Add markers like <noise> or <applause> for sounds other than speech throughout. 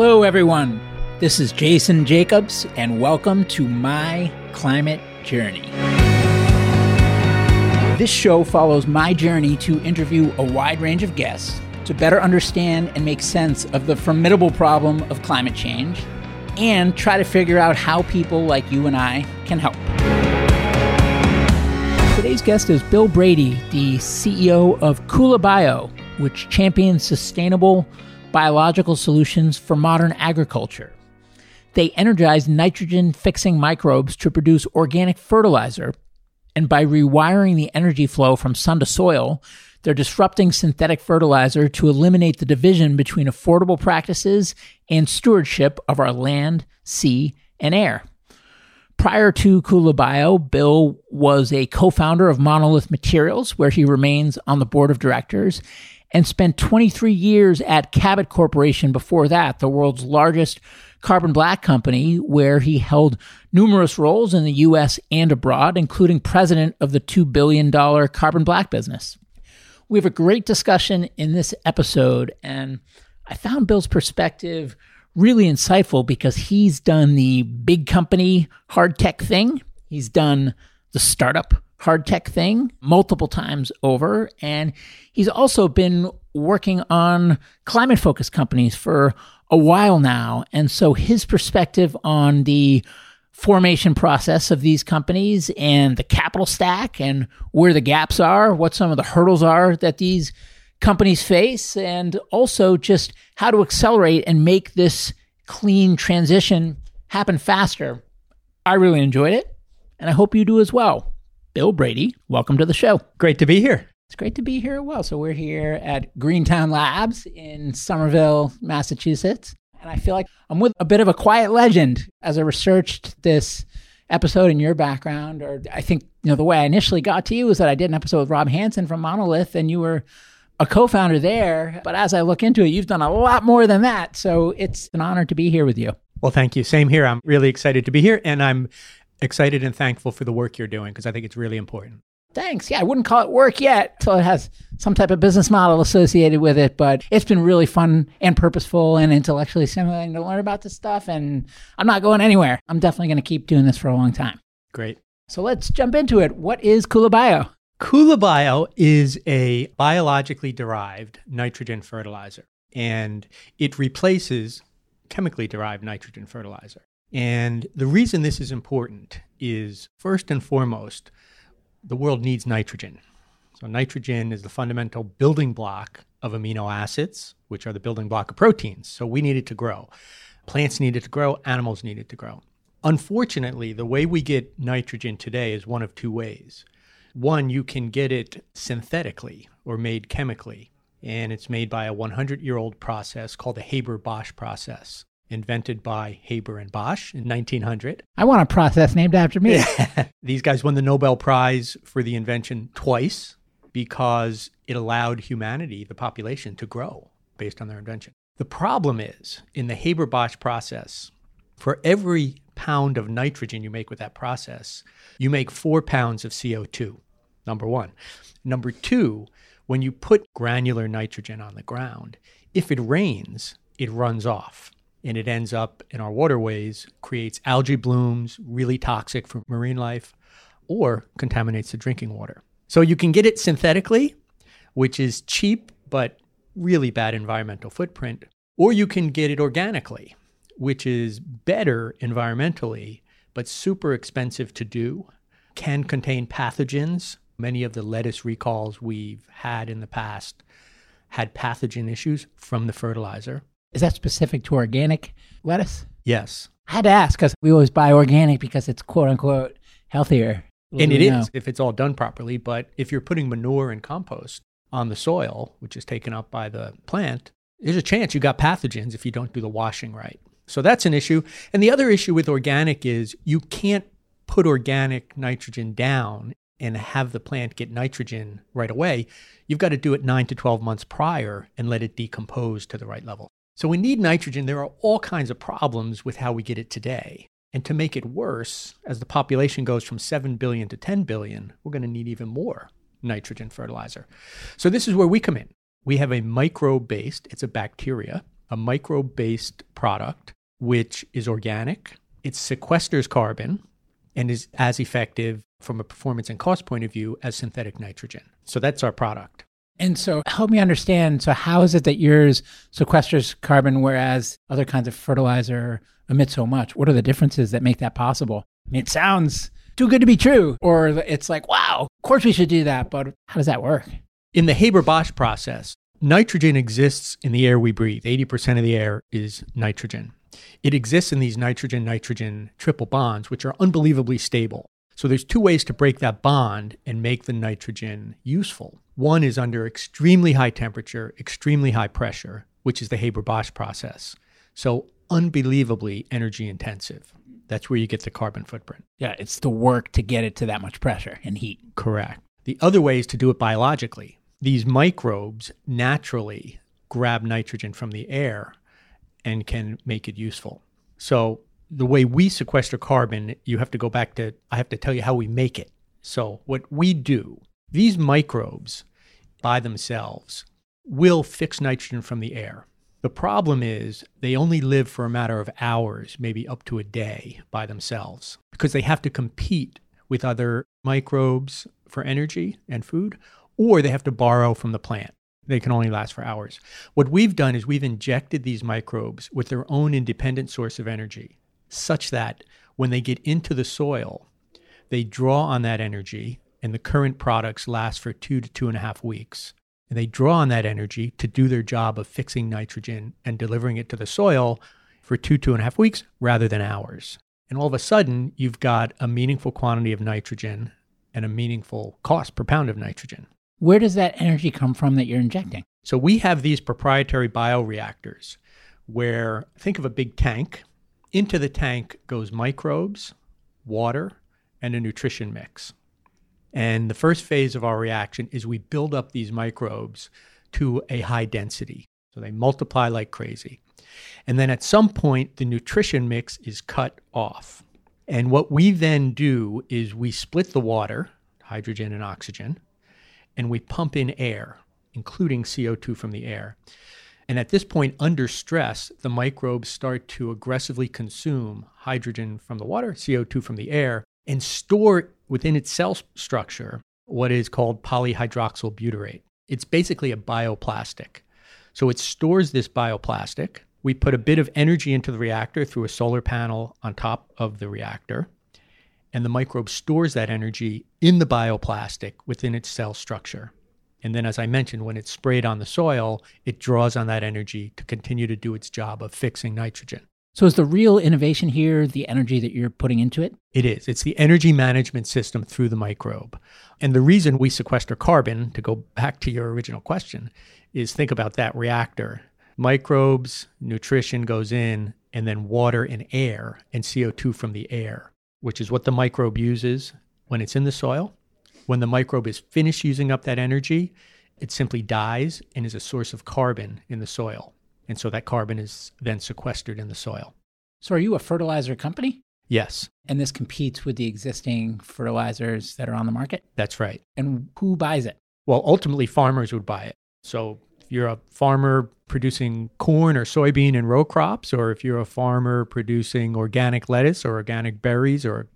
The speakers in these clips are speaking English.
Hello, everyone. This is Jason Jacobs, and welcome to My Climate Journey. This show follows my journey to interview a wide range of guests to better understand and make sense of the formidable problem of climate change and try to figure out how people like you and I can help. Today's guest is Bill Brady, the CEO of Kula Bio, which champions sustainable biological solutions for modern agriculture. They energize nitrogen fixing microbes to produce organic fertilizer, and by rewiring the energy flow from sun to soil, they're disrupting synthetic fertilizer to eliminate the division between affordable practices and stewardship of our land, sea, and air. Prior to Kula Bio, Bill was a co founder of Monolith Materials, where he remains on the board of directors, and spent 23 years at Cabot Corporation before that, the world's largest carbon black company, where he held numerous roles in the US and abroad, including president of the $2 billion carbon black business. We have a great discussion in this episode, and I found Bill's perspective really insightful because he's done the big company hard tech thing. He's done the startup hard tech thing multiple times over. And he's also been working on climate focused companies for a while now. And so his perspective on the formation process of these companies and the capital stack and where the gaps are, what some of the hurdles are that these companies face, and also just how to accelerate and make this clean transition happen faster. I really enjoyed it, and I hope you do as well. Bill Brady, welcome to the show. Great to be here. It's great to be here. As well, so we're here at Greentown Labs in Somerville, Massachusetts. And I feel like I'm with a bit of a quiet legend as I researched this episode in your background. Or I think, you know, the way I initially got to you was that I did an episode with Rob Hanson from Monolith and you were a co-founder there. But as I look into it, you've done a lot more than that. So it's an honor to be here with you. Well, thank you. Same here. I'm really excited to be here and I'm excited and thankful for the work you're doing because I think it's really important. Thanks. Yeah, I wouldn't call it work yet until it has some type of business model associated with it, but it's been really fun and purposeful and intellectually stimulating to learn about this stuff. And I'm not going anywhere. I'm definitely going to keep doing this for a long time. Great. So let's jump into it. What is Kula Bio? Kula Bio is a biologically derived nitrogen fertilizer, and it replaces chemically derived nitrogen fertilizer. And the reason this is important is first and foremost, the world needs nitrogen. So, nitrogen is the fundamental building block of amino acids, which are the building block of proteins. So, we need it to grow. Plants need it to grow, animals need it to grow. Unfortunately, the way we get nitrogen today is one of two ways. One, you can get it synthetically or made chemically, and it's made by a 100 year old process called the Haber Bosch process invented by Haber and Bosch in 1900. I want a process named after me. <laughs> These guys won the Nobel Prize for the invention twice because it allowed humanity, the population, to grow based on their invention. The problem is in the Haber Bosch process, for every pound of nitrogen you make with that process, you make four pounds of CO2, number one. Number two, when you put granular nitrogen on the ground, if it rains, it runs off and it ends up in our waterways, creates algae blooms, really toxic for marine life, or contaminates the drinking water. So you can get it synthetically, which is cheap but really bad environmental footprint, or you can get it organically, which is better environmentally but super expensive to do, can contain pathogens. Many of the lettuce recalls we've had in the past had pathogen issues from the fertilizer. Is that specific to organic lettuce? Yes. I had to ask because we always buy organic because it's quote unquote healthier. and it is if it's all done properly. But if you're putting manure and compost on the soil, which is taken up by the plant, there's a chance you got pathogens if you don't do the washing right. So that's an issue. And the other issue with organic is you can't put organic nitrogen down and have the plant get nitrogen right away. You've got to do it nine to 12 months prior and let it decompose to the right level. So we need nitrogen. There are all kinds of problems with how we get it today. And to make it worse, as the population goes from 7 billion to 10 billion, we're going to need even more nitrogen fertilizer. So this is where we come in. We have a microbe based, it's a bacteria, a microbe based product which is organic, it sequesters carbon, and is as effective from a performance and cost point of view as synthetic nitrogen. So that's our product. And so help me understand. So, how is it that yours sequesters carbon, whereas other kinds of fertilizer emit so much? What are the differences that make that possible? I mean, it sounds too good to be true, or it's like, wow, of course we should do that, but how does that work? In the Haber Bosch process, nitrogen exists in the air we breathe. 80% of the air is nitrogen. It exists in these nitrogen nitrogen triple bonds, which are unbelievably stable. So there's two ways to break that bond and make the nitrogen useful. One is under extremely high temperature, extremely high pressure, which is the Haber Bosch process. So unbelievably energy intensive. That's where you get the carbon footprint. Yeah, it's the work to get it to that much pressure and heat. Correct. The other way is to do it biologically. These microbes naturally grab nitrogen from the air and can make it useful. So the way we sequester carbon, you have to go back to, I have to tell you how we make it. So, what we do, these microbes by themselves will fix nitrogen from the air. The problem is they only live for a matter of hours, maybe up to a day by themselves, because they have to compete with other microbes for energy and food, or they have to borrow from the plant. They can only last for hours. What we've done is we've injected these microbes with their own independent source of energy such that when they get into the soil, they draw on that energy, and the current products last for two to two and a half weeks. And they draw on that energy to do their job of fixing nitrogen and delivering it to the soil for two, two and a half weeks rather than hours. And all of a sudden, you've got a meaningful quantity of nitrogen and a meaningful cost per pound of nitrogen. Where does that energy come from that you're injecting? So we have these proprietary bioreactors where think of a big tank into the tank goes microbes, water, and a nutrition mix. And the first phase of our reaction is we build up these microbes to a high density. So they multiply like crazy. And then at some point, the nutrition mix is cut off. And what we then do is we split the water, hydrogen and oxygen, and we pump in air, including CO2 from the air. And at this point, under stress, the microbes start to aggressively consume hydrogen from the water, CO2 from the air, and store within its cell structure what is called polyhydroxybutyrate. It's basically a bioplastic. So it stores this bioplastic. We put a bit of energy into the reactor through a solar panel on top of the reactor. And the microbe stores that energy in the bioplastic within its cell structure. And then, as I mentioned, when it's sprayed on the soil, it draws on that energy to continue to do its job of fixing nitrogen. So, is the real innovation here the energy that you're putting into it? It is. It's the energy management system through the microbe. And the reason we sequester carbon, to go back to your original question, is think about that reactor. Microbes, nutrition goes in, and then water and air and CO2 from the air, which is what the microbe uses when it's in the soil when the microbe is finished using up that energy, it simply dies and is a source of carbon in the soil. And so that carbon is then sequestered in the soil. So, are you a fertilizer company? Yes. And this competes with the existing fertilizers that are on the market? That's right. And who buys it? Well, ultimately, farmers would buy it. So, if you're a farmer producing corn or soybean and row crops, or if you're a farmer producing organic lettuce or organic berries or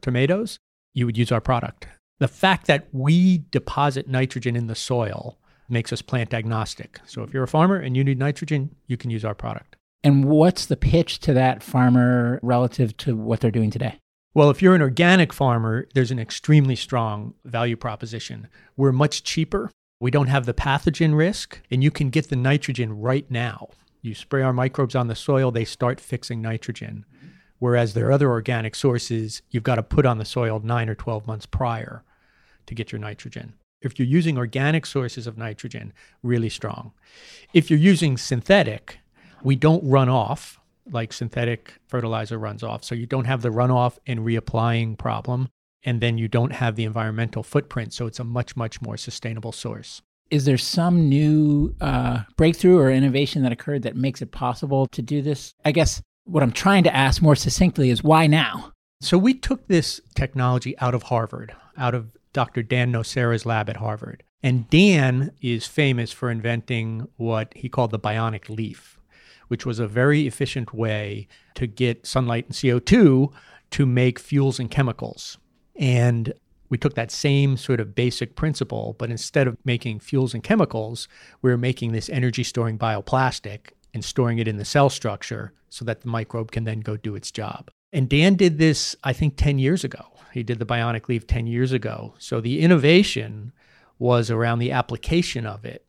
tomatoes, you would use our product. The fact that we deposit nitrogen in the soil makes us plant agnostic. So if you're a farmer and you need nitrogen, you can use our product. And what's the pitch to that farmer relative to what they're doing today? Well, if you're an organic farmer, there's an extremely strong value proposition. We're much cheaper. We don't have the pathogen risk, and you can get the nitrogen right now. You spray our microbes on the soil, they start fixing nitrogen. Whereas there are other organic sources you've got to put on the soil nine or 12 months prior to get your nitrogen. If you're using organic sources of nitrogen, really strong. If you're using synthetic, we don't run off like synthetic fertilizer runs off. So you don't have the runoff and reapplying problem. And then you don't have the environmental footprint. So it's a much, much more sustainable source. Is there some new uh, breakthrough or innovation that occurred that makes it possible to do this? I guess what I'm trying to ask more succinctly is why now? So we took this technology out of Harvard, out of Dr. Dan Nocera's lab at Harvard. And Dan is famous for inventing what he called the bionic leaf, which was a very efficient way to get sunlight and CO2 to make fuels and chemicals. And we took that same sort of basic principle, but instead of making fuels and chemicals, we were making this energy storing bioplastic and storing it in the cell structure so that the microbe can then go do its job. And Dan did this, I think, 10 years ago. He did the bionic leaf 10 years ago. So the innovation was around the application of it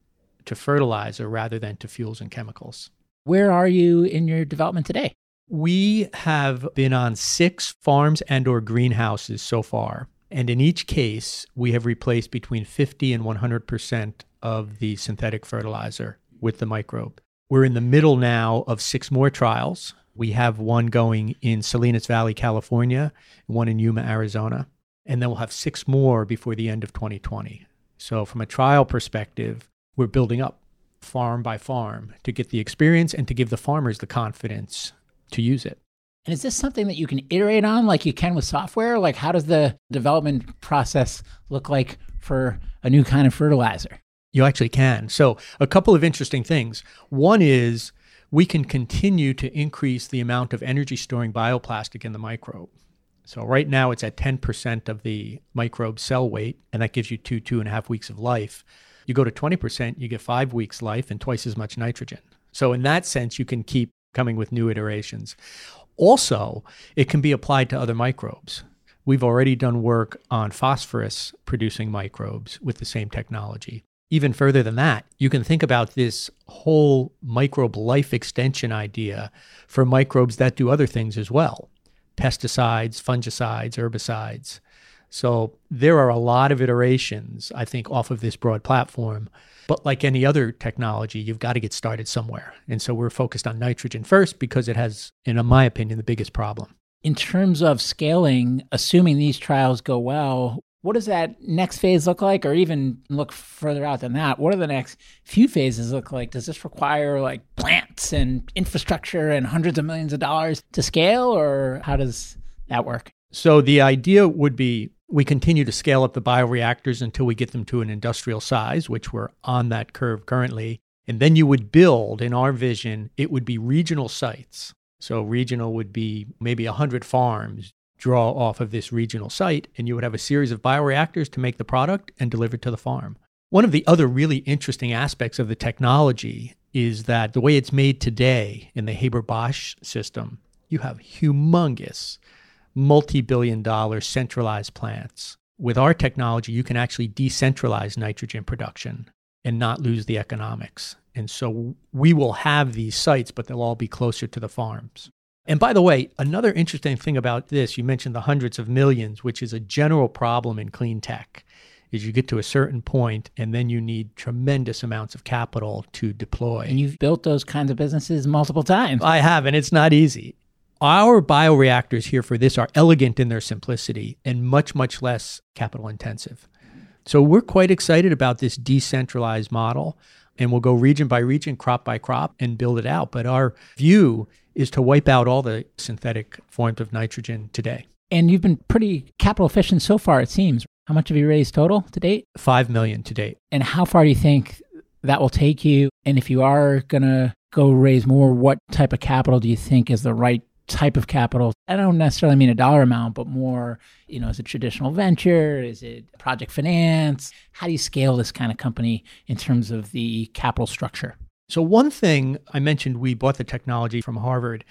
to fertilizer rather than to fuels and chemicals. Where are you in your development today? We have been on six farms and or greenhouses so far. And in each case, we have replaced between 50 and 100% of the synthetic fertilizer with the microbe. We're in the middle now of six more trials. We have one going in Salinas Valley, California, one in Yuma, Arizona, and then we'll have six more before the end of 2020. So, from a trial perspective, we're building up farm by farm to get the experience and to give the farmers the confidence to use it. And is this something that you can iterate on like you can with software? Like, how does the development process look like for a new kind of fertilizer? You actually can. So, a couple of interesting things. One is we can continue to increase the amount of energy storing bioplastic in the microbe. So, right now it's at 10% of the microbe cell weight, and that gives you two, two and a half weeks of life. You go to 20%, you get five weeks life and twice as much nitrogen. So, in that sense, you can keep coming with new iterations. Also, it can be applied to other microbes. We've already done work on phosphorus producing microbes with the same technology. Even further than that, you can think about this whole microbe life extension idea for microbes that do other things as well pesticides, fungicides, herbicides. So there are a lot of iterations, I think, off of this broad platform. But like any other technology, you've got to get started somewhere. And so we're focused on nitrogen first because it has, in my opinion, the biggest problem. In terms of scaling, assuming these trials go well, what does that next phase look like? Or even look further out than that, what do the next few phases look like? Does this require like plants and infrastructure and hundreds of millions of dollars to scale? Or how does that work? So the idea would be we continue to scale up the bioreactors until we get them to an industrial size, which we're on that curve currently. And then you would build, in our vision, it would be regional sites. So regional would be maybe 100 farms draw off of this regional site, and you would have a series of bioreactors to make the product and deliver it to the farm. One of the other really interesting aspects of the technology is that the way it's made today in the Haber Bosch system, you have humongous multi billion dollar centralized plants. With our technology, you can actually decentralize nitrogen production and not lose the economics. And so we will have these sites, but they'll all be closer to the farms. And by the way, another interesting thing about this, you mentioned the hundreds of millions, which is a general problem in clean tech, is you get to a certain point and then you need tremendous amounts of capital to deploy. And you've built those kinds of businesses multiple times. I have, and it's not easy. Our bioreactors here for this are elegant in their simplicity and much, much less capital intensive. So we're quite excited about this decentralized model, and we'll go region by region, crop by crop, and build it out. But our view is to wipe out all the synthetic forms of nitrogen today. And you've been pretty capital efficient so far, it seems. How much have you raised total to date? Five million to date. And how far do you think that will take you? And if you are going to go raise more, what type of capital do you think is the right type of capital. I don't necessarily mean a dollar amount, but more, you know, is it traditional venture? Is it project finance? How do you scale this kind of company in terms of the capital structure? So, one thing I mentioned, we bought the technology from Harvard,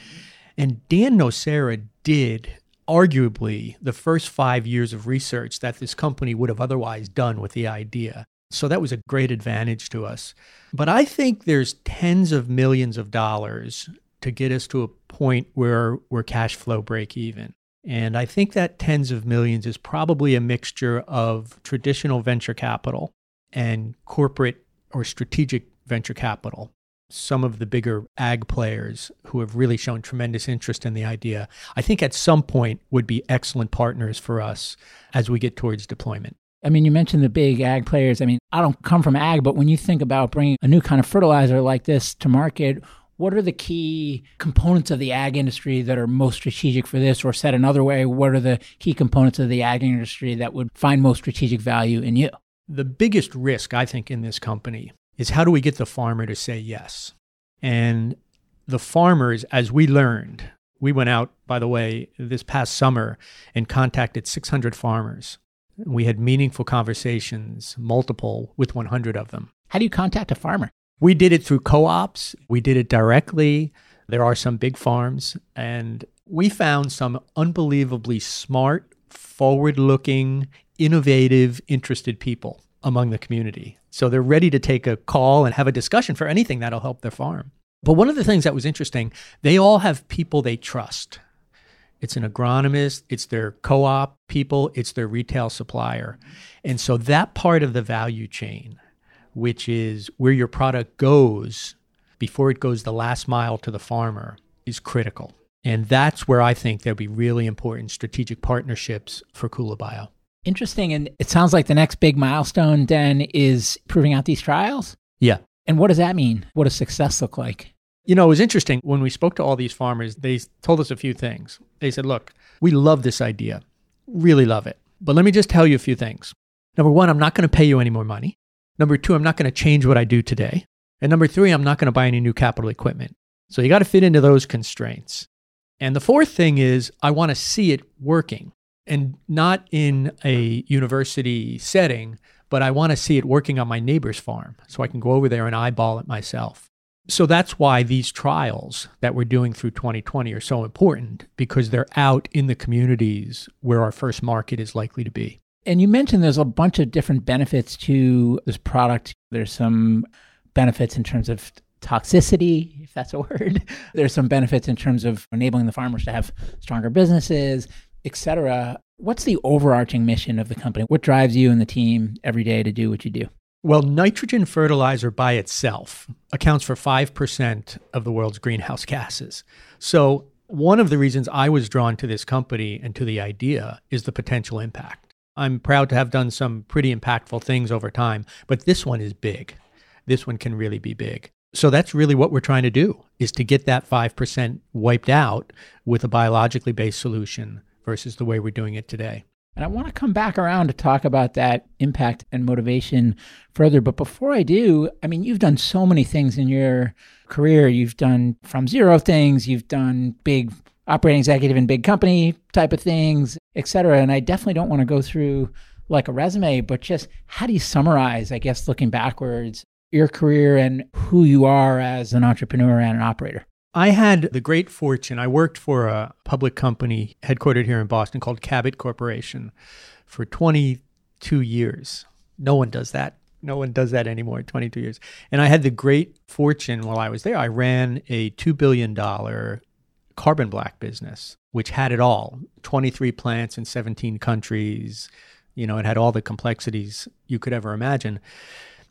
and Dan Nocera did arguably the first five years of research that this company would have otherwise done with the idea. So that was a great advantage to us. But I think there's tens of millions of dollars to get us to a point where we're cash flow break even. And I think that tens of millions is probably a mixture of traditional venture capital and corporate or strategic venture capital. Some of the bigger ag players who have really shown tremendous interest in the idea, I think at some point would be excellent partners for us as we get towards deployment. I mean, you mentioned the big ag players. I mean, I don't come from ag, but when you think about bringing a new kind of fertilizer like this to market, what are the key components of the ag industry that are most strategic for this? Or said another way, what are the key components of the ag industry that would find most strategic value in you? The biggest risk, I think, in this company is how do we get the farmer to say yes? And the farmers, as we learned, we went out, by the way, this past summer and contacted 600 farmers. We had meaningful conversations, multiple, with 100 of them. How do you contact a farmer? We did it through co ops, we did it directly. There are some big farms, and we found some unbelievably smart, forward looking, innovative, interested people among the community. So they're ready to take a call and have a discussion for anything that'll help their farm. But one of the things that was interesting, they all have people they trust. It's an agronomist, it's their co op people, it's their retail supplier. And so that part of the value chain, which is where your product goes before it goes the last mile to the farmer, is critical. And that's where I think there'll be really important strategic partnerships for Kula Bio. Interesting. And it sounds like the next big milestone then is proving out these trials. Yeah. And what does that mean? What does success look like? You know, it was interesting when we spoke to all these farmers, they told us a few things. They said, look, we love this idea, really love it. But let me just tell you a few things. Number one, I'm not going to pay you any more money. Number two, I'm not going to change what I do today. And number three, I'm not going to buy any new capital equipment. So you got to fit into those constraints. And the fourth thing is, I want to see it working and not in a university setting, but I want to see it working on my neighbor's farm so I can go over there and eyeball it myself. So that's why these trials that we're doing through 2020 are so important because they're out in the communities where our first market is likely to be. And you mentioned there's a bunch of different benefits to this product. There's some benefits in terms of toxicity, if that's a <laughs> word. There's some benefits in terms of enabling the farmers to have stronger businesses, etc. What's the overarching mission of the company? What drives you and the team every day to do what you do? Well, nitrogen fertilizer by itself accounts for 5% of the world's greenhouse gases. So, one of the reasons I was drawn to this company and to the idea is the potential impact. I'm proud to have done some pretty impactful things over time, but this one is big. This one can really be big. So that's really what we're trying to do is to get that 5% wiped out with a biologically based solution versus the way we're doing it today. And I want to come back around to talk about that impact and motivation further. But before I do, I mean, you've done so many things in your career. You've done from zero things, you've done big operating executive in big company type of things, et cetera. And I definitely don't want to go through like a resume, but just how do you summarize, I guess, looking backwards, your career and who you are as an entrepreneur and an operator? I had the great fortune. I worked for a public company headquartered here in Boston called Cabot Corporation for 22 years. No one does that. No one does that anymore, 22 years. And I had the great fortune while I was there. I ran a $2 billion carbon black business, which had it all 23 plants in 17 countries. You know, it had all the complexities you could ever imagine.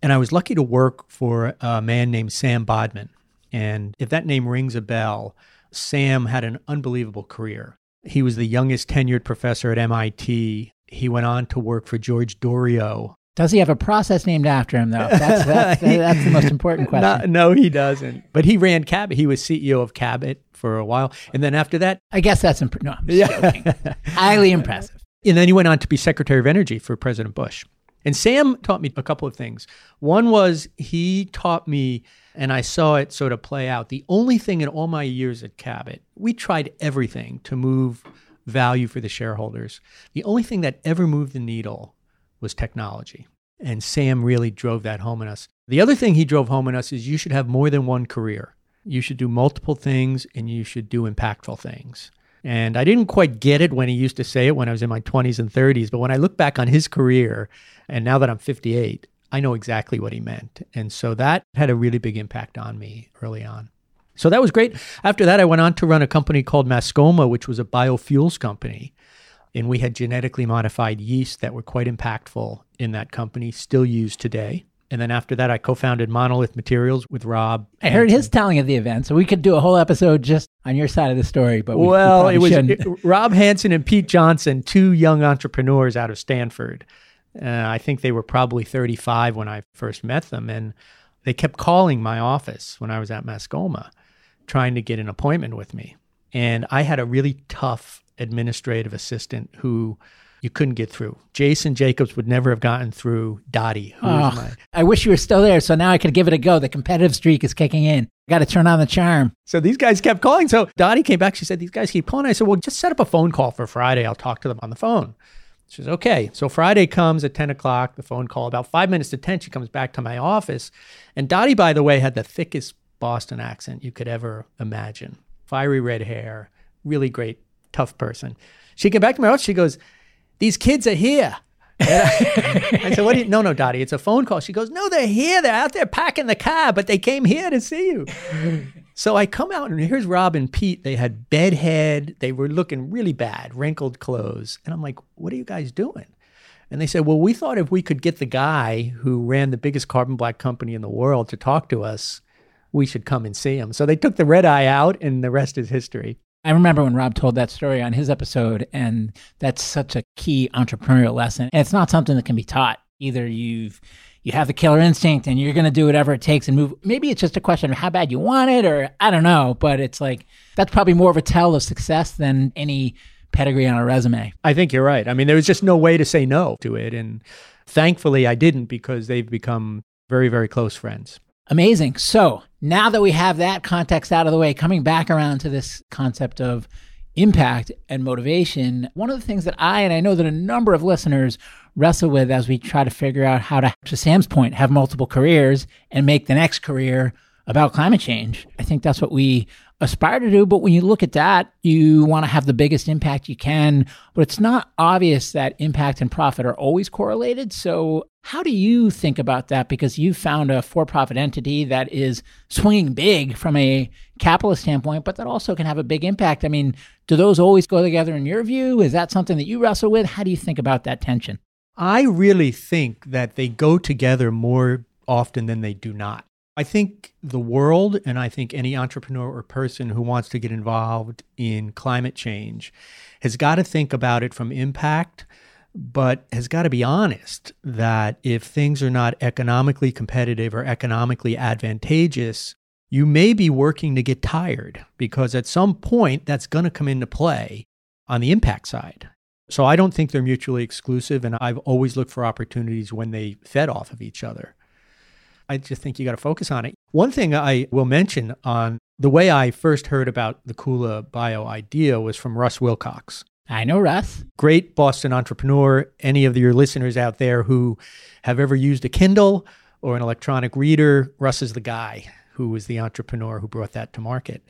And I was lucky to work for a man named Sam Bodman and if that name rings a bell, Sam had an unbelievable career. He was the youngest tenured professor at MIT. He went on to work for George Doriot. Does he have a process named after him, though? That's, that's, <laughs> that's the most important question. No, no, he doesn't. But he ran Cabot. He was CEO of Cabot for a while. And then after that. I guess that's imp- no, yeah. <laughs> highly impressive. And then he went on to be Secretary of Energy for President Bush. And Sam taught me a couple of things. One was he taught me, and I saw it sort of play out. The only thing in all my years at Cabot, we tried everything to move value for the shareholders. The only thing that ever moved the needle was technology. And Sam really drove that home in us. The other thing he drove home in us is you should have more than one career. You should do multiple things and you should do impactful things. And I didn't quite get it when he used to say it when I was in my 20s and 30s. But when I look back on his career, and now that I'm 58, I know exactly what he meant. And so that had a really big impact on me early on. So that was great. After that, I went on to run a company called Mascoma, which was a biofuels company. And we had genetically modified yeast that were quite impactful in that company, still used today. And then after that, I co founded Monolith Materials with Rob. I heard his telling of the event, so we could do a whole episode just on your side of the story. But we, well, we it was it, Rob Hanson and Pete Johnson, two young entrepreneurs out of Stanford. Uh, I think they were probably 35 when I first met them. And they kept calling my office when I was at Mascoma, trying to get an appointment with me. And I had a really tough administrative assistant who you couldn't get through. Jason Jacobs would never have gotten through Dottie, who Oh, was my I wish you were still there, so now I could give it a go. The competitive streak is kicking in. Got to turn on the charm. So these guys kept calling. So Dottie came back. She said, These guys keep calling. I said, Well, just set up a phone call for Friday. I'll talk to them on the phone. She says, Okay. So Friday comes at 10 o'clock, the phone call. About five minutes to 10, she comes back to my office. And Dottie, by the way, had the thickest Boston accent you could ever imagine fiery red hair, really great, tough person. She came back to my office. She goes, These kids are here. I, <laughs> I said, What do you? No, no, Dottie, it's a phone call. She goes, No, they're here. They're out there packing the car, but they came here to see you. So I come out and here's Rob and Pete. They had bedhead. They were looking really bad, wrinkled clothes. And I'm like, what are you guys doing? And they said, well, we thought if we could get the guy who ran the biggest carbon black company in the world to talk to us, we should come and see him. So they took the red eye out, and the rest is history. I remember when Rob told that story on his episode, and that's such a key entrepreneurial lesson. And it's not something that can be taught. Either you've you have the killer instinct and you're going to do whatever it takes and move. Maybe it's just a question of how bad you want it, or I don't know. But it's like that's probably more of a tell of success than any pedigree on a resume. I think you're right. I mean, there was just no way to say no to it. And thankfully, I didn't because they've become very, very close friends. Amazing. So now that we have that context out of the way, coming back around to this concept of impact and motivation, one of the things that I, and I know that a number of listeners wrestle with as we try to figure out how to, to Sam's point, have multiple careers and make the next career about climate change. I think that's what we aspire to do. But when you look at that, you want to have the biggest impact you can. But it's not obvious that impact and profit are always correlated. So, how do you think about that? Because you found a for profit entity that is swinging big from a capitalist standpoint, but that also can have a big impact. I mean, do those always go together in your view? Is that something that you wrestle with? How do you think about that tension? I really think that they go together more often than they do not. I think the world, and I think any entrepreneur or person who wants to get involved in climate change, has got to think about it from impact, but has got to be honest that if things are not economically competitive or economically advantageous, you may be working to get tired because at some point that's going to come into play on the impact side. So I don't think they're mutually exclusive, and I've always looked for opportunities when they fed off of each other. I just think you got to focus on it. One thing I will mention on the way I first heard about the Kula Bio idea was from Russ Wilcox. I know Russ. Great Boston entrepreneur. Any of your listeners out there who have ever used a Kindle or an electronic reader, Russ is the guy who was the entrepreneur who brought that to market.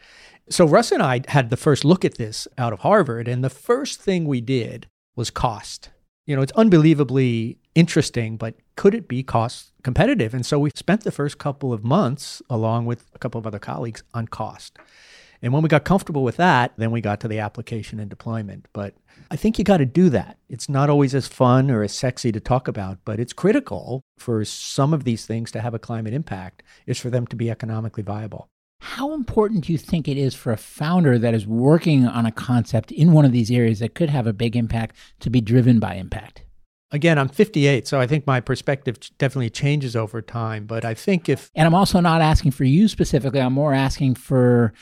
So Russ and I had the first look at this out of Harvard, and the first thing we did was cost. You know, it's unbelievably interesting, but could it be cost competitive? And so we spent the first couple of months, along with a couple of other colleagues, on cost. And when we got comfortable with that, then we got to the application and deployment. But I think you got to do that. It's not always as fun or as sexy to talk about, but it's critical for some of these things to have a climate impact, is for them to be economically viable. How important do you think it is for a founder that is working on a concept in one of these areas that could have a big impact to be driven by impact? Again, I'm 58, so I think my perspective definitely changes over time. But I think if. And I'm also not asking for you specifically, I'm more asking for,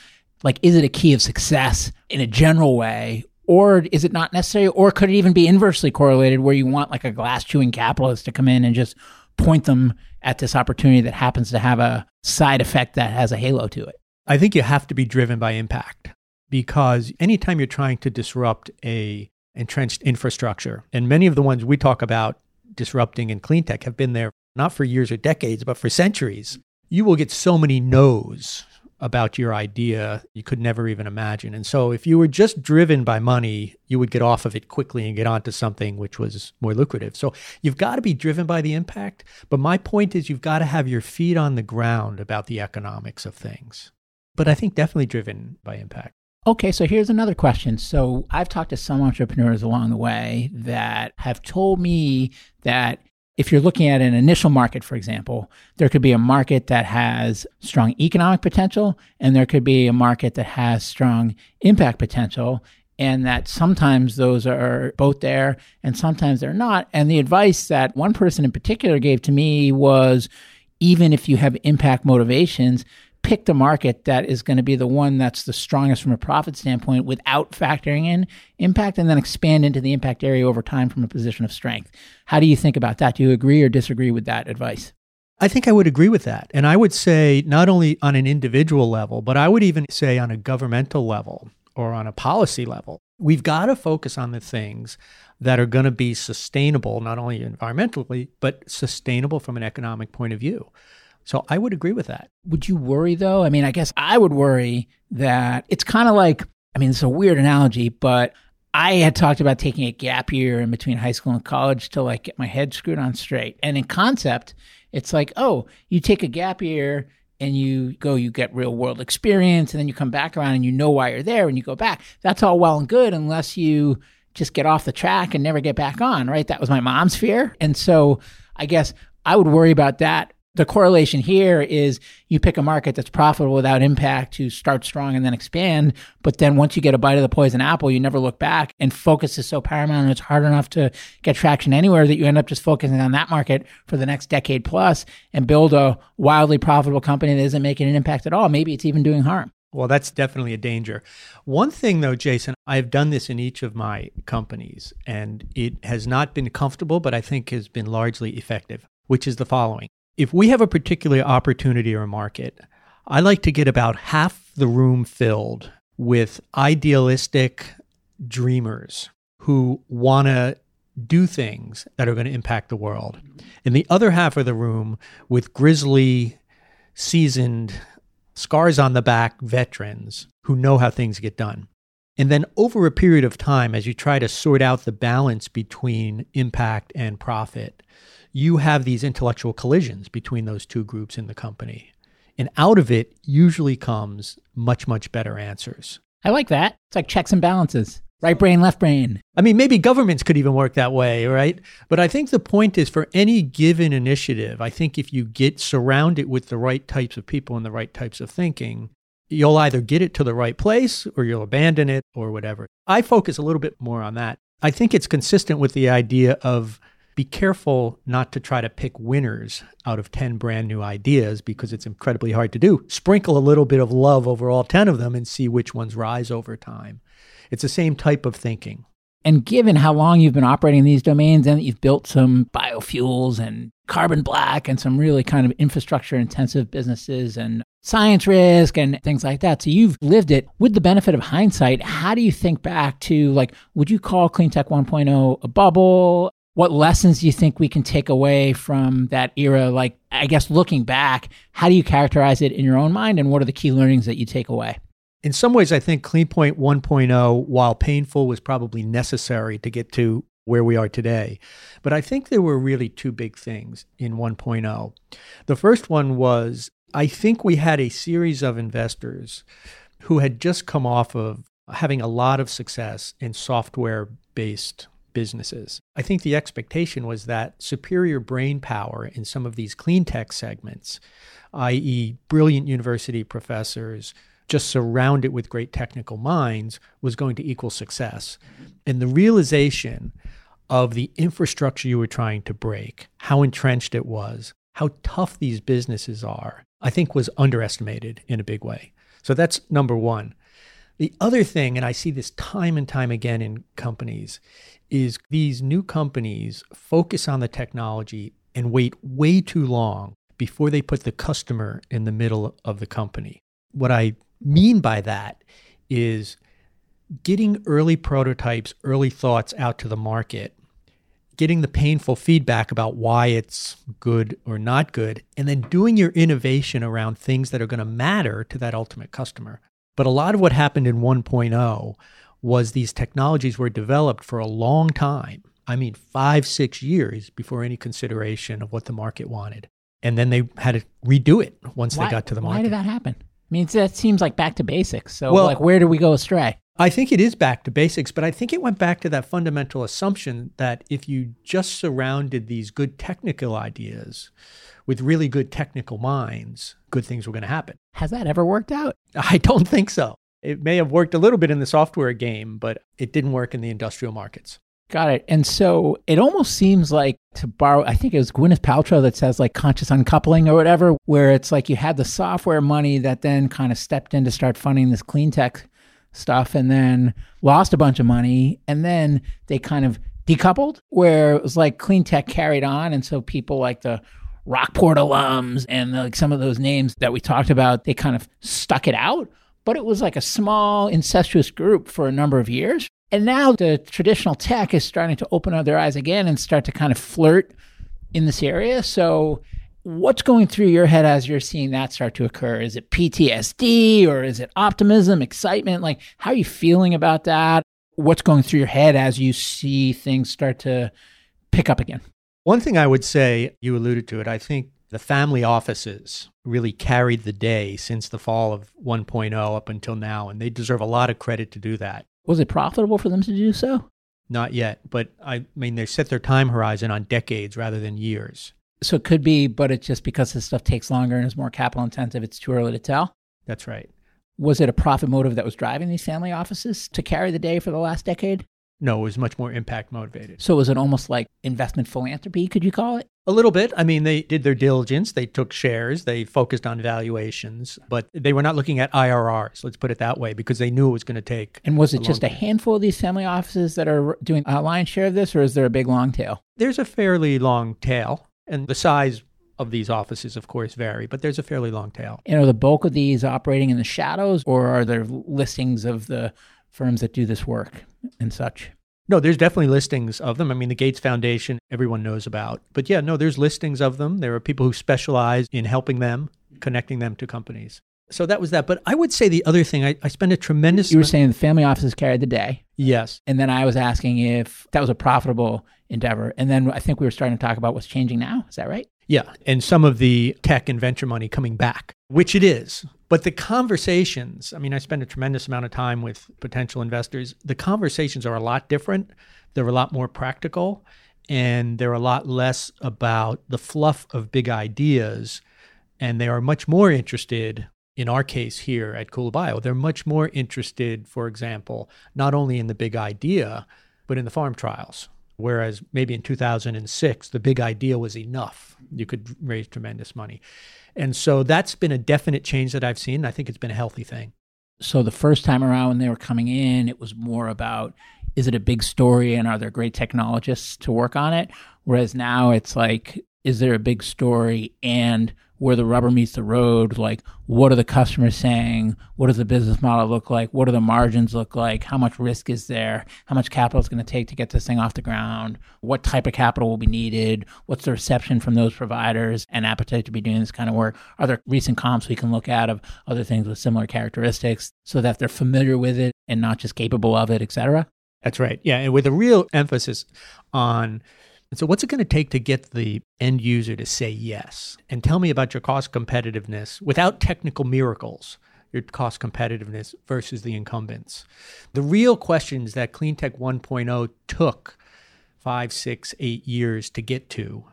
like, is it a key of success in a general way? Or is it not necessary? Or could it even be inversely correlated where you want, like, a glass chewing capitalist to come in and just point them at this opportunity that happens to have a side effect that has a halo to it? I think you have to be driven by impact because anytime you're trying to disrupt a entrenched infrastructure, and many of the ones we talk about disrupting in clean tech have been there not for years or decades, but for centuries, you will get so many no's about your idea you could never even imagine. And so if you were just driven by money, you would get off of it quickly and get onto something which was more lucrative. So you've got to be driven by the impact. But my point is you've got to have your feet on the ground about the economics of things. But I think definitely driven by impact. Okay, so here's another question. So I've talked to some entrepreneurs along the way that have told me that if you're looking at an initial market, for example, there could be a market that has strong economic potential and there could be a market that has strong impact potential. And that sometimes those are both there and sometimes they're not. And the advice that one person in particular gave to me was even if you have impact motivations, pick the market that is going to be the one that's the strongest from a profit standpoint without factoring in impact and then expand into the impact area over time from a position of strength. How do you think about that? Do you agree or disagree with that advice? I think I would agree with that. And I would say not only on an individual level, but I would even say on a governmental level or on a policy level. We've got to focus on the things that are going to be sustainable, not only environmentally, but sustainable from an economic point of view. So I would agree with that. Would you worry though? I mean, I guess I would worry that it's kind of like, I mean, it's a weird analogy, but I had talked about taking a gap year in between high school and college to like get my head screwed on straight. And in concept, it's like, oh, you take a gap year and you go, you get real world experience, and then you come back around and you know why you're there and you go back. That's all well and good unless you just get off the track and never get back on, right? That was my mom's fear. And so I guess I would worry about that the correlation here is you pick a market that's profitable without impact to start strong and then expand. But then once you get a bite of the poison apple, you never look back. And focus is so paramount and it's hard enough to get traction anywhere that you end up just focusing on that market for the next decade plus and build a wildly profitable company that isn't making an impact at all. Maybe it's even doing harm. Well, that's definitely a danger. One thing, though, Jason, I've done this in each of my companies, and it has not been comfortable, but I think has been largely effective, which is the following if we have a particular opportunity or market, I like to get about half the room filled with idealistic dreamers who want to do things that are going to impact the world. And the other half of the room with grizzly, seasoned, scars on the back veterans who know how things get done. And then over a period of time, as you try to sort out the balance between impact and profit, you have these intellectual collisions between those two groups in the company. And out of it usually comes much, much better answers. I like that. It's like checks and balances. Right brain, left brain. I mean, maybe governments could even work that way, right? But I think the point is for any given initiative, I think if you get surrounded with the right types of people and the right types of thinking, you'll either get it to the right place or you'll abandon it or whatever. I focus a little bit more on that. I think it's consistent with the idea of be careful not to try to pick winners out of 10 brand new ideas because it's incredibly hard to do. Sprinkle a little bit of love over all 10 of them and see which ones rise over time. It's the same type of thinking. And given how long you've been operating in these domains and that you've built some biofuels and carbon black and some really kind of infrastructure intensive businesses and science risk and things like that. So you've lived it with the benefit of hindsight. How do you think back to like, would you call Clean Tech 1.0 a bubble? What lessons do you think we can take away from that era? Like, I guess looking back, how do you characterize it in your own mind, and what are the key learnings that you take away? In some ways, I think CleanPoint 1.0, while painful, was probably necessary to get to where we are today. But I think there were really two big things in 1.0. The first one was I think we had a series of investors who had just come off of having a lot of success in software based businesses. I think the expectation was that superior brain power in some of these clean tech segments, i.e., brilliant university professors, just surrounded with great technical minds, was going to equal success. And the realization of the infrastructure you were trying to break, how entrenched it was, how tough these businesses are, I think was underestimated in a big way. So that's number one. The other thing, and I see this time and time again in companies, is these new companies focus on the technology and wait way too long before they put the customer in the middle of the company. What I mean by that is getting early prototypes, early thoughts out to the market, getting the painful feedback about why it's good or not good, and then doing your innovation around things that are going to matter to that ultimate customer. But a lot of what happened in 1.0 was these technologies were developed for a long time. I mean, five, six years before any consideration of what the market wanted. And then they had to redo it once why, they got to the market. Why did that happen? I mean, that seems like back to basics. So, well, like, where do we go astray? I think it is back to basics, but I think it went back to that fundamental assumption that if you just surrounded these good technical ideas with really good technical minds, good things were going to happen. Has that ever worked out? I don't think so. It may have worked a little bit in the software game, but it didn't work in the industrial markets. Got it. And so it almost seems like to borrow, I think it was Gwyneth Paltrow that says like conscious uncoupling or whatever, where it's like you had the software money that then kind of stepped in to start funding this clean tech stuff and then lost a bunch of money. And then they kind of decoupled, where it was like clean tech carried on. And so people like the Rockport alums and like some of those names that we talked about, they kind of stuck it out. But it was like a small incestuous group for a number of years. And now the traditional tech is starting to open up their eyes again and start to kind of flirt in this area. So, what's going through your head as you're seeing that start to occur? Is it PTSD or is it optimism, excitement? Like, how are you feeling about that? What's going through your head as you see things start to pick up again? One thing I would say, you alluded to it, I think the family offices really carried the day since the fall of 1.0 up until now, and they deserve a lot of credit to do that. Was it profitable for them to do so? Not yet, but I mean, they set their time horizon on decades rather than years. So it could be, but it's just because this stuff takes longer and is more capital intensive, it's too early to tell. That's right. Was it a profit motive that was driving these family offices to carry the day for the last decade? No, it was much more impact motivated. So was it almost like investment philanthropy, could you call it? A little bit. I mean, they did their diligence. They took shares. They focused on valuations, but they were not looking at IRRs, let's put it that way, because they knew it was going to take. And was it a just a handful of these family offices that are doing a lion's share of this, or is there a big long tail? There's a fairly long tail, and the size of these offices, of course, vary, but there's a fairly long tail. And are the bulk of these operating in the shadows, or are there listings of the firms that do this work and such? No, there's definitely listings of them. I mean, the Gates Foundation, everyone knows about. But yeah, no, there's listings of them. There are people who specialize in helping them, connecting them to companies. So that was that. But I would say the other thing, I, I spend a tremendous You were saying the family offices carried the day. Yes. And then I was asking if that was a profitable endeavor. And then I think we were starting to talk about what's changing now. Is that right? Yeah. And some of the tech and venture money coming back, which it is. But the conversations, I mean, I spend a tremendous amount of time with potential investors. The conversations are a lot different. They're a lot more practical and they're a lot less about the fluff of big ideas. And they are much more interested, in our case here at Kula Bio, they're much more interested, for example, not only in the big idea, but in the farm trials. Whereas maybe in 2006, the big idea was enough. You could raise tremendous money. And so that's been a definite change that I've seen. I think it's been a healthy thing. So the first time around when they were coming in, it was more about is it a big story and are there great technologists to work on it? Whereas now it's like, is there a big story and where the rubber meets the road? Like, what are the customers saying? What does the business model look like? What do the margins look like? How much risk is there? How much capital is going to take to get this thing off the ground? What type of capital will be needed? What's the reception from those providers and appetite to be doing this kind of work? Are there recent comps we can look at of other things with similar characteristics so that they're familiar with it and not just capable of it, et cetera? That's right. Yeah. And with a real emphasis on so what's it going to take to get the end user to say yes? And tell me about your cost competitiveness without technical miracles, your cost competitiveness versus the incumbents. The real questions that CleanTech 1.0 took five, six, eight years to get to,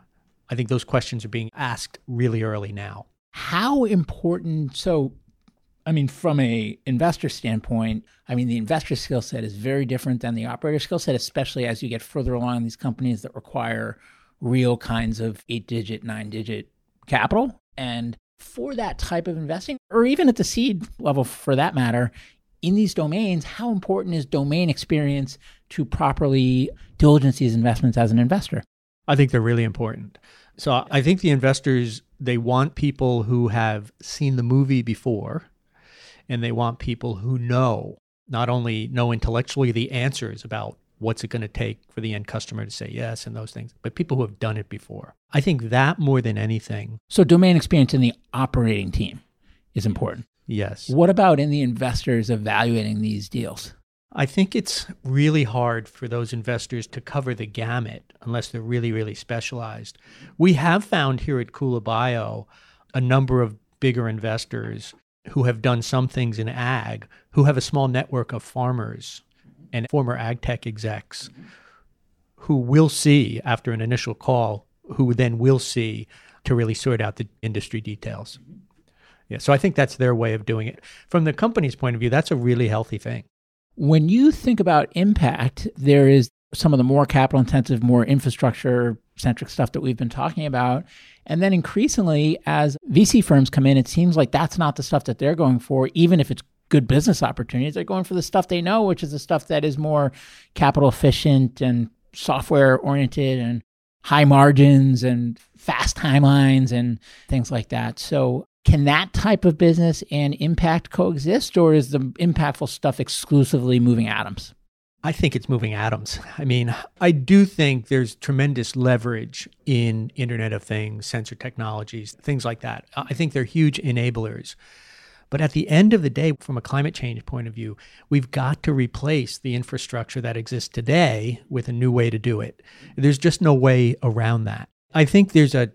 I think those questions are being asked really early now. How important so I mean, from a investor standpoint, I mean, the investor skill set is very different than the operator skill set, especially as you get further along in these companies that require real kinds of eight digit, nine digit capital. And for that type of investing, or even at the seed level for that matter, in these domains, how important is domain experience to properly diligence these investments as an investor? I think they're really important. So I think the investors, they want people who have seen the movie before and they want people who know not only know intellectually the answers about what's it going to take for the end customer to say yes and those things, but people who have done it before. I think that more than anything. So, domain experience in the operating team is important. Yes. What about in the investors evaluating these deals? I think it's really hard for those investors to cover the gamut unless they're really, really specialized. We have found here at Kula Bio a number of bigger investors who have done some things in ag, who have a small network of farmers and former ag tech execs who will see after an initial call, who then will see to really sort out the industry details. Yeah, so I think that's their way of doing it. From the company's point of view, that's a really healthy thing. When you think about impact, there is some of the more capital intensive, more infrastructure centric stuff that we've been talking about. And then increasingly, as VC firms come in, it seems like that's not the stuff that they're going for, even if it's good business opportunities. They're going for the stuff they know, which is the stuff that is more capital efficient and software oriented and high margins and fast timelines and things like that. So, can that type of business and impact coexist, or is the impactful stuff exclusively moving atoms? I think it's moving atoms. I mean, I do think there's tremendous leverage in Internet of Things, sensor technologies, things like that. I think they're huge enablers. But at the end of the day, from a climate change point of view, we've got to replace the infrastructure that exists today with a new way to do it. There's just no way around that. I think there's a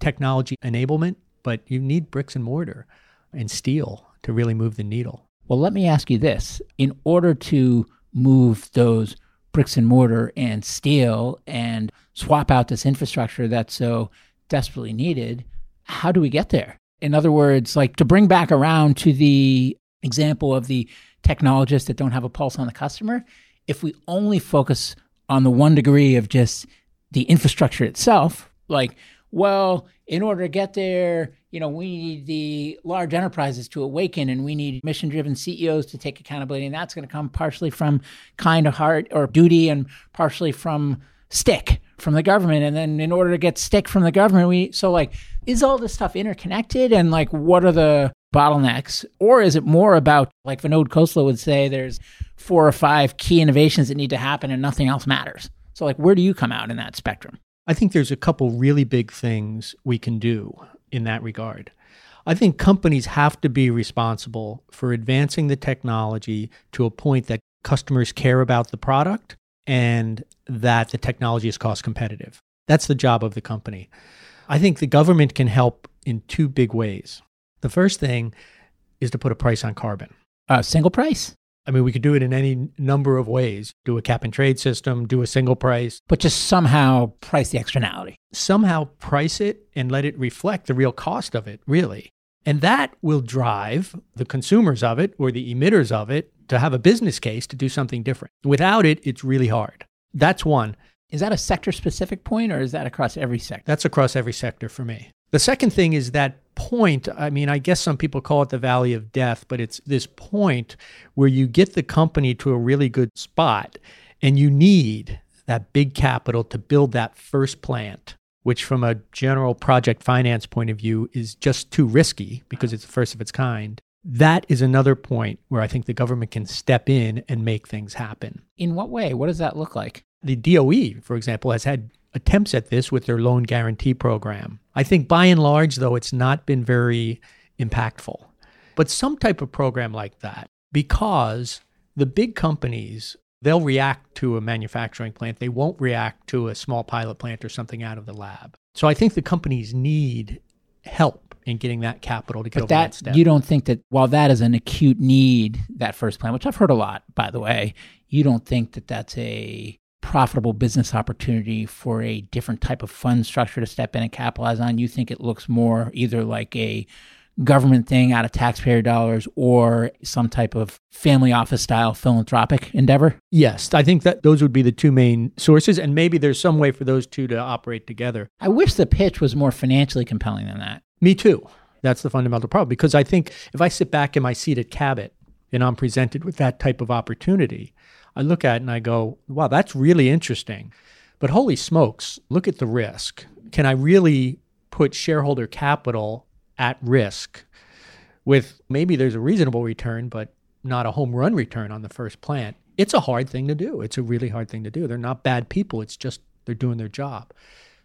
technology enablement, but you need bricks and mortar and steel to really move the needle. Well, let me ask you this. In order to move those bricks and mortar and steel and swap out this infrastructure that's so desperately needed, how do we get there? In other words, like to bring back around to the example of the technologists that don't have a pulse on the customer, if we only focus on the one degree of just the infrastructure itself, like, well, in order to get there, you know, we need the large enterprises to awaken and we need mission driven CEOs to take accountability. And that's going to come partially from kind of heart or duty and partially from stick from the government. And then in order to get stick from the government, we, so like, is all this stuff interconnected? And like, what are the bottlenecks? Or is it more about, like Vinod Khosla would say, there's four or five key innovations that need to happen and nothing else matters? So, like, where do you come out in that spectrum? I think there's a couple really big things we can do in that regard. I think companies have to be responsible for advancing the technology to a point that customers care about the product and that the technology is cost competitive. That's the job of the company. I think the government can help in two big ways. The first thing is to put a price on carbon. A single price? I mean, we could do it in any number of ways do a cap and trade system, do a single price. But just somehow price the externality. Somehow price it and let it reflect the real cost of it, really. And that will drive the consumers of it or the emitters of it to have a business case to do something different. Without it, it's really hard. That's one. Is that a sector specific point or is that across every sector? That's across every sector for me. The second thing is that point. I mean, I guess some people call it the valley of death, but it's this point where you get the company to a really good spot and you need that big capital to build that first plant, which, from a general project finance point of view, is just too risky because it's the first of its kind. That is another point where I think the government can step in and make things happen. In what way? What does that look like? The DOE, for example, has had attempts at this with their loan guarantee program. I think by and large, though, it's not been very impactful. But some type of program like that, because the big companies, they'll react to a manufacturing plant. They won't react to a small pilot plant or something out of the lab. So I think the companies need help in getting that capital to get but over that, that step. You don't think that while that is an acute need, that first plan, which I've heard a lot, by the way, you don't think that that's a profitable business opportunity for a different type of fund structure to step in and capitalize on? You think it looks more either like a government thing out of taxpayer dollars or some type of family office style philanthropic endeavor? Yes, I think that those would be the two main sources, and maybe there's some way for those two to operate together. I wish the pitch was more financially compelling than that. Me too. That's the fundamental problem because I think if I sit back in my seat at Cabot and I'm presented with that type of opportunity, I look at it and I go, wow, that's really interesting. But holy smokes, look at the risk. Can I really put shareholder capital at risk with maybe there's a reasonable return, but not a home run return on the first plant? It's a hard thing to do. It's a really hard thing to do. They're not bad people, it's just they're doing their job.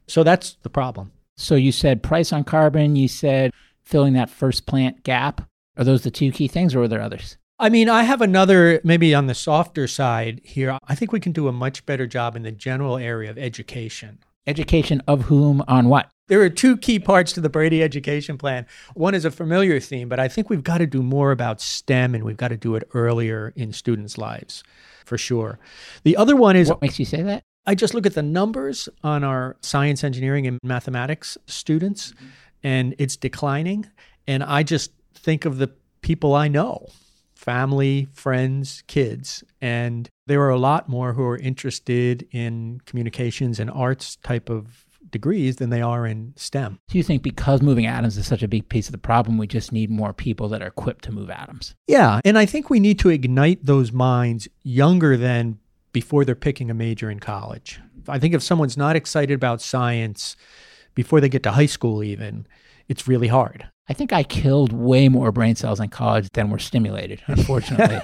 So that's the problem. So you said price on carbon, you said filling that first plant gap. Are those the two key things, or are there others? I mean, I have another, maybe on the softer side here. I think we can do a much better job in the general area of education. Education of whom on what? There are two key parts to the Brady education plan. One is a familiar theme, but I think we've got to do more about STEM and we've got to do it earlier in students' lives, for sure. The other one is What makes you say that? I just look at the numbers on our science, engineering, and mathematics students, mm-hmm. and it's declining. And I just think of the people I know family, friends, kids. And there are a lot more who are interested in communications and arts type of degrees than they are in STEM. Do you think because moving atoms is such a big piece of the problem, we just need more people that are equipped to move atoms? Yeah. And I think we need to ignite those minds younger than before they're picking a major in college. I think if someone's not excited about science before they get to high school, even, it's really hard. I think I killed way more brain cells in college than were stimulated, unfortunately.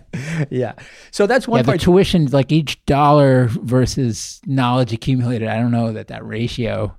<laughs> yeah. So that's one yeah, part. The tuition, like each dollar versus knowledge accumulated, I don't know that that ratio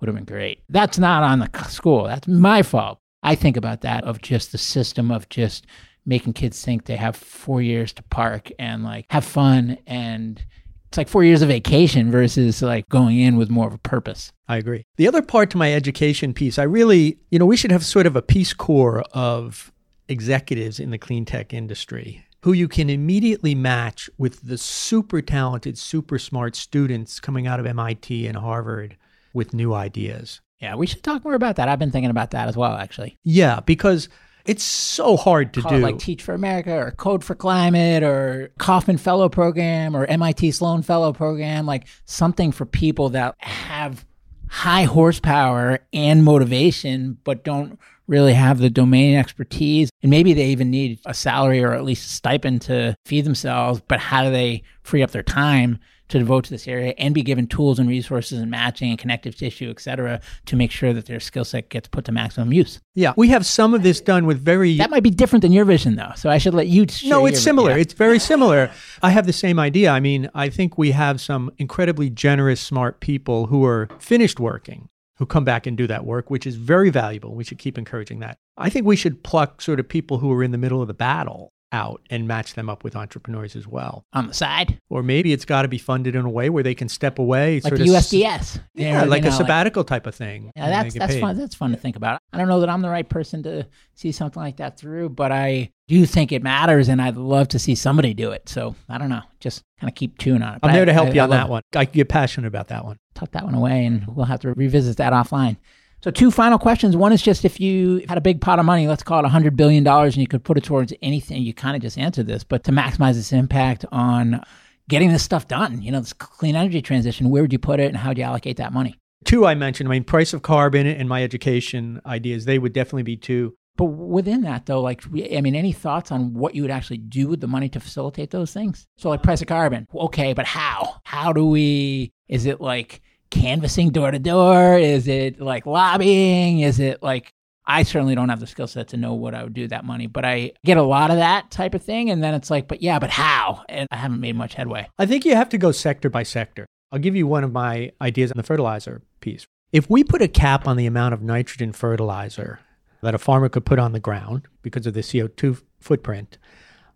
would have been great. That's not on the school. That's my fault. I think about that of just the system of just making kids think they have four years to park and like have fun and it's like four years of vacation versus like going in with more of a purpose. I agree. The other part to my education piece, I really, you know, we should have sort of a Peace Corps of executives in the clean tech industry who you can immediately match with the super talented, super smart students coming out of MIT and Harvard with new ideas. Yeah, we should talk more about that. I've been thinking about that as well, actually. Yeah, because it's so hard to do. It like Teach for America or Code for Climate or Kauffman Fellow Program or MIT Sloan Fellow Program, like something for people that have high horsepower and motivation, but don't really have the domain expertise. And maybe they even need a salary or at least a stipend to feed themselves. But how do they free up their time to devote to this area and be given tools and resources and matching and connective tissue, et cetera, to make sure that their skill set gets put to maximum use. Yeah, we have some of this done with very. That might be different than your vision, though. So I should let you. no, it's similar. Yeah. It's very similar. I have the same idea. I mean, I think we have some incredibly generous, smart people who are finished working who come back and do that work, which is very valuable. We should keep encouraging that. I think we should pluck sort of people who are in the middle of the battle out and match them up with entrepreneurs as well. On the side? Or maybe it's got to be funded in a way where they can step away. Like the USDS. Yeah, like know, a sabbatical like, type of thing. Yeah, that's that's paid. fun. That's fun to think about. I don't know that I'm the right person to see something like that through, but I do think it matters and I'd love to see somebody do it. So I don't know. Just kind of keep chewing on it. I'm there to help I, you on that one. I get passionate about that one. Tuck that one away and we'll have to revisit that offline. So, two final questions. One is just if you had a big pot of money, let's call it $100 billion, and you could put it towards anything, you kind of just answered this, but to maximize its impact on getting this stuff done, you know, this clean energy transition, where would you put it and how would you allocate that money? Two I mentioned, I mean, price of carbon and my education ideas, they would definitely be two. But within that, though, like, I mean, any thoughts on what you would actually do with the money to facilitate those things? So, like, price of carbon. Okay, but how? How do we, is it like, canvassing door to door? Is it like lobbying? Is it like I certainly don't have the skill set to know what I would do that money, but I get a lot of that type of thing. And then it's like, but yeah, but how? And I haven't made much headway. I think you have to go sector by sector. I'll give you one of my ideas on the fertilizer piece. If we put a cap on the amount of nitrogen fertilizer that a farmer could put on the ground because of the CO2 footprint,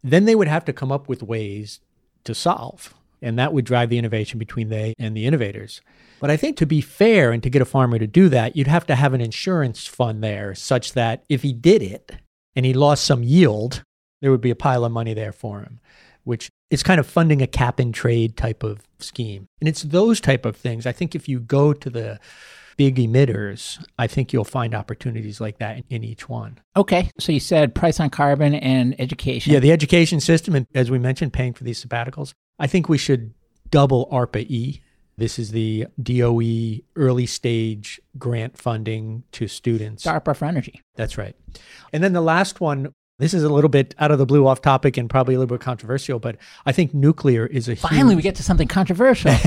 then they would have to come up with ways to solve. And that would drive the innovation between they and the innovators. But I think to be fair and to get a farmer to do that, you'd have to have an insurance fund there such that if he did it and he lost some yield, there would be a pile of money there for him, which is kind of funding a cap and trade type of scheme. And it's those type of things. I think if you go to the big emitters, I think you'll find opportunities like that in each one. Okay. So you said price on carbon and education. Yeah, the education system, and as we mentioned, paying for these sabbaticals. I think we should double ARPA E this is the DOE early stage grant funding to students. DARPA for energy. That's right. And then the last one, this is a little bit out of the blue off topic and probably a little bit controversial, but I think nuclear is a Finally, huge... we get to something controversial. <laughs>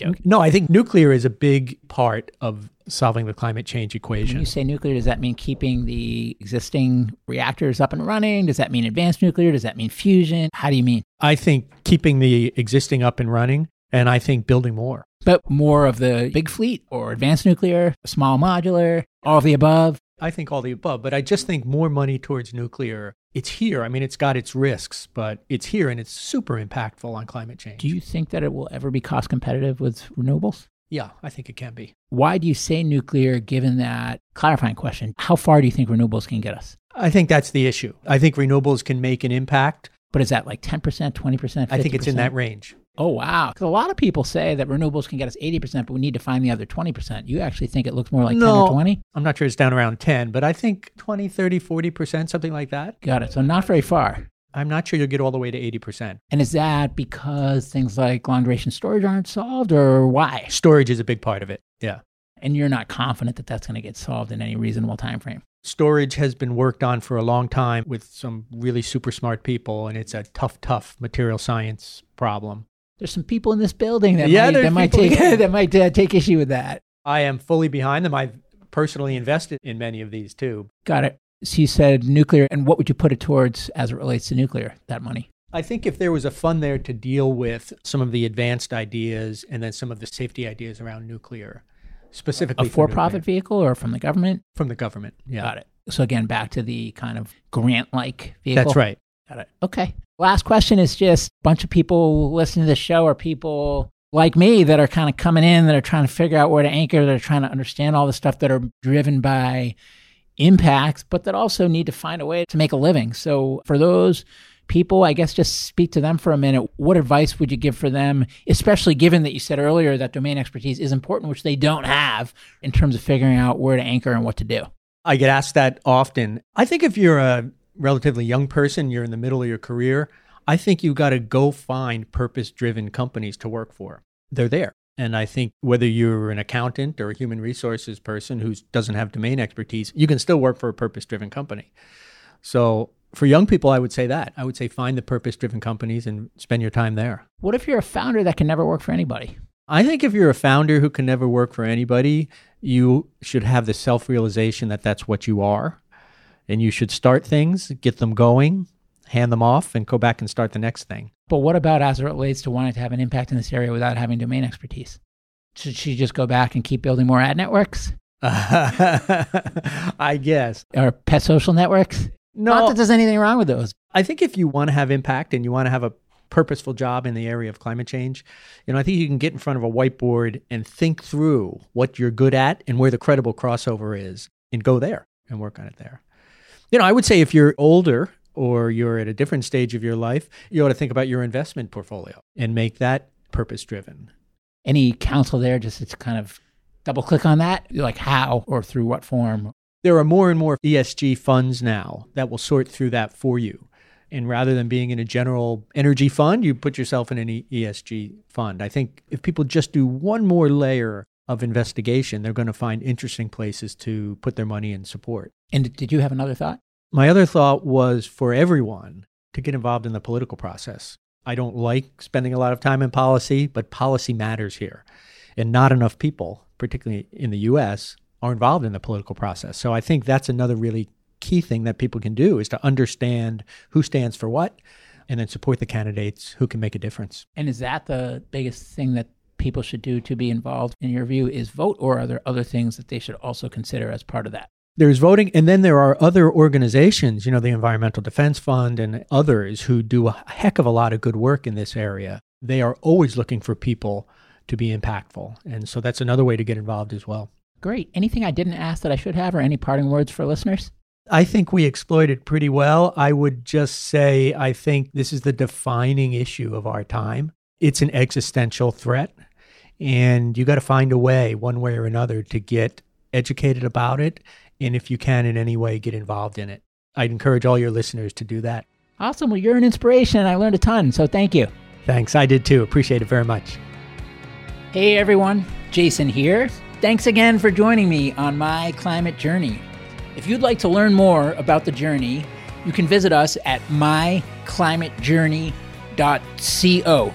no, no, I think nuclear is a big part of solving the climate change equation. When you say nuclear, does that mean keeping the existing reactors up and running? Does that mean advanced nuclear? Does that mean fusion? How do you mean? I think keeping the existing up and running and I think building more. But more of the big fleet or advanced nuclear, small modular, all of the above? I think all the above, but I just think more money towards nuclear. It's here. I mean, it's got its risks, but it's here and it's super impactful on climate change. Do you think that it will ever be cost competitive with renewables? Yeah, I think it can be. Why do you say nuclear given that clarifying question? How far do you think renewables can get us? I think that's the issue. I think renewables can make an impact. But is that like 10%, 20%? 50%? I think it's in that range. Oh, wow. 'Cause a lot of people say that renewables can get us 80%, but we need to find the other 20%. You actually think it looks more like 10 or 20? I'm not sure it's down around 10, but I think 20, 30, 40%, something like that. Got it. So not very far. I'm not sure you'll get all the way to 80%. And is that because things like long duration storage aren't solved or why? Storage is a big part of it. Yeah. And you're not confident that that's going to get solved in any reasonable time frame. Storage has been worked on for a long time with some really super smart people, and it's a tough, tough material science problem. There's some people in this building that Yeah, might, that might take <laughs> that might uh, take issue with that. I am fully behind them. I've personally invested in many of these too. Got it. So you said nuclear, and what would you put it towards as it relates to nuclear? That money. I think if there was a fund there to deal with some of the advanced ideas and then some of the safety ideas around nuclear, specifically for for-profit nuclear, vehicle or from the government? from the government. Yeah, Got it. So again, back to the kind of grant-like vehicle. that's right. Got it. Okay. Last question is just a bunch of people listening to the show are people like me that are kind of coming in that are trying to figure out where to anchor, that are trying to understand all the stuff that are driven by impacts, but that also need to find a way to make a living. So for those people, I guess just speak to them for a minute. What advice would you give for them, especially given that you said earlier that domain expertise is important, which they don't have in terms of figuring out where to anchor and what to do? I get asked that often. I think if you're a relatively young person, you're in the middle of your career, I think you've got to go find purpose driven companies to work for. They're there. And I think whether you're an accountant or a human resources person who doesn't have domain expertise, you can still work for a purpose driven company. So for young people, I would say that. I would say find the purpose driven companies and spend your time there. What if you're a founder that can never work for anybody? I think if you're a founder who can never work for anybody, you should have the self realization that that's what you are. And you should start things, get them going, hand them off, and go back and start the next thing. But what about as it relates to wanting to have an impact in this area without having domain expertise? Should she just go back and keep building more ad networks <laughs> I guess. or pet social networks? No. Not No, that there's anything wrong with those. I think if you want to have impact and you want to have a purposeful job in the area of climate change, you know, I think you can get in front of a whiteboard and think through what you're good at and where the credible crossover is and go there and work on it there. You know, I would say if you're older or you're at a different stage of your life, you ought to think about your investment portfolio and make that purpose driven. Any counsel there just to kind of double click on that? Like how or through what form? There are more and more ESG funds now that will sort through that for you. And rather than being in a general energy fund, you put yourself in an ESG fund. I think if people just do one more layer of investigation, they're going to find interesting places to put their money and support. And did you have another thought? My other thought was for everyone to get involved in the political process. I don't like spending a lot of time in policy, but policy matters here. And not enough people, particularly in the US, are involved in the political process. So I think that's another really key thing that people can do is to understand who stands for what and then support the candidates who can make a difference. And is that the biggest thing that people should do to be involved in your view is vote or are there other things that they should also consider as part of that? There's voting, and then there are other organizations, you know, the Environmental Defense Fund and others who do a heck of a lot of good work in this area. They are always looking for people to be impactful. And so that's another way to get involved as well. Great. Anything I didn't ask that I should have or any parting words for listeners? I think we exploit it pretty well. I would just say I think this is the defining issue of our time. It's an existential threat, and you got to find a way, one way or another, to get educated about it. And if you can in any way, get involved in it. I'd encourage all your listeners to do that. Awesome. Well, you're an inspiration. I learned a ton. So thank you. Thanks. I did too. Appreciate it very much. Hey everyone, Jason here. Thanks again for joining me on my climate journey. If you'd like to learn more about the journey, you can visit us at myclimatejourney.co.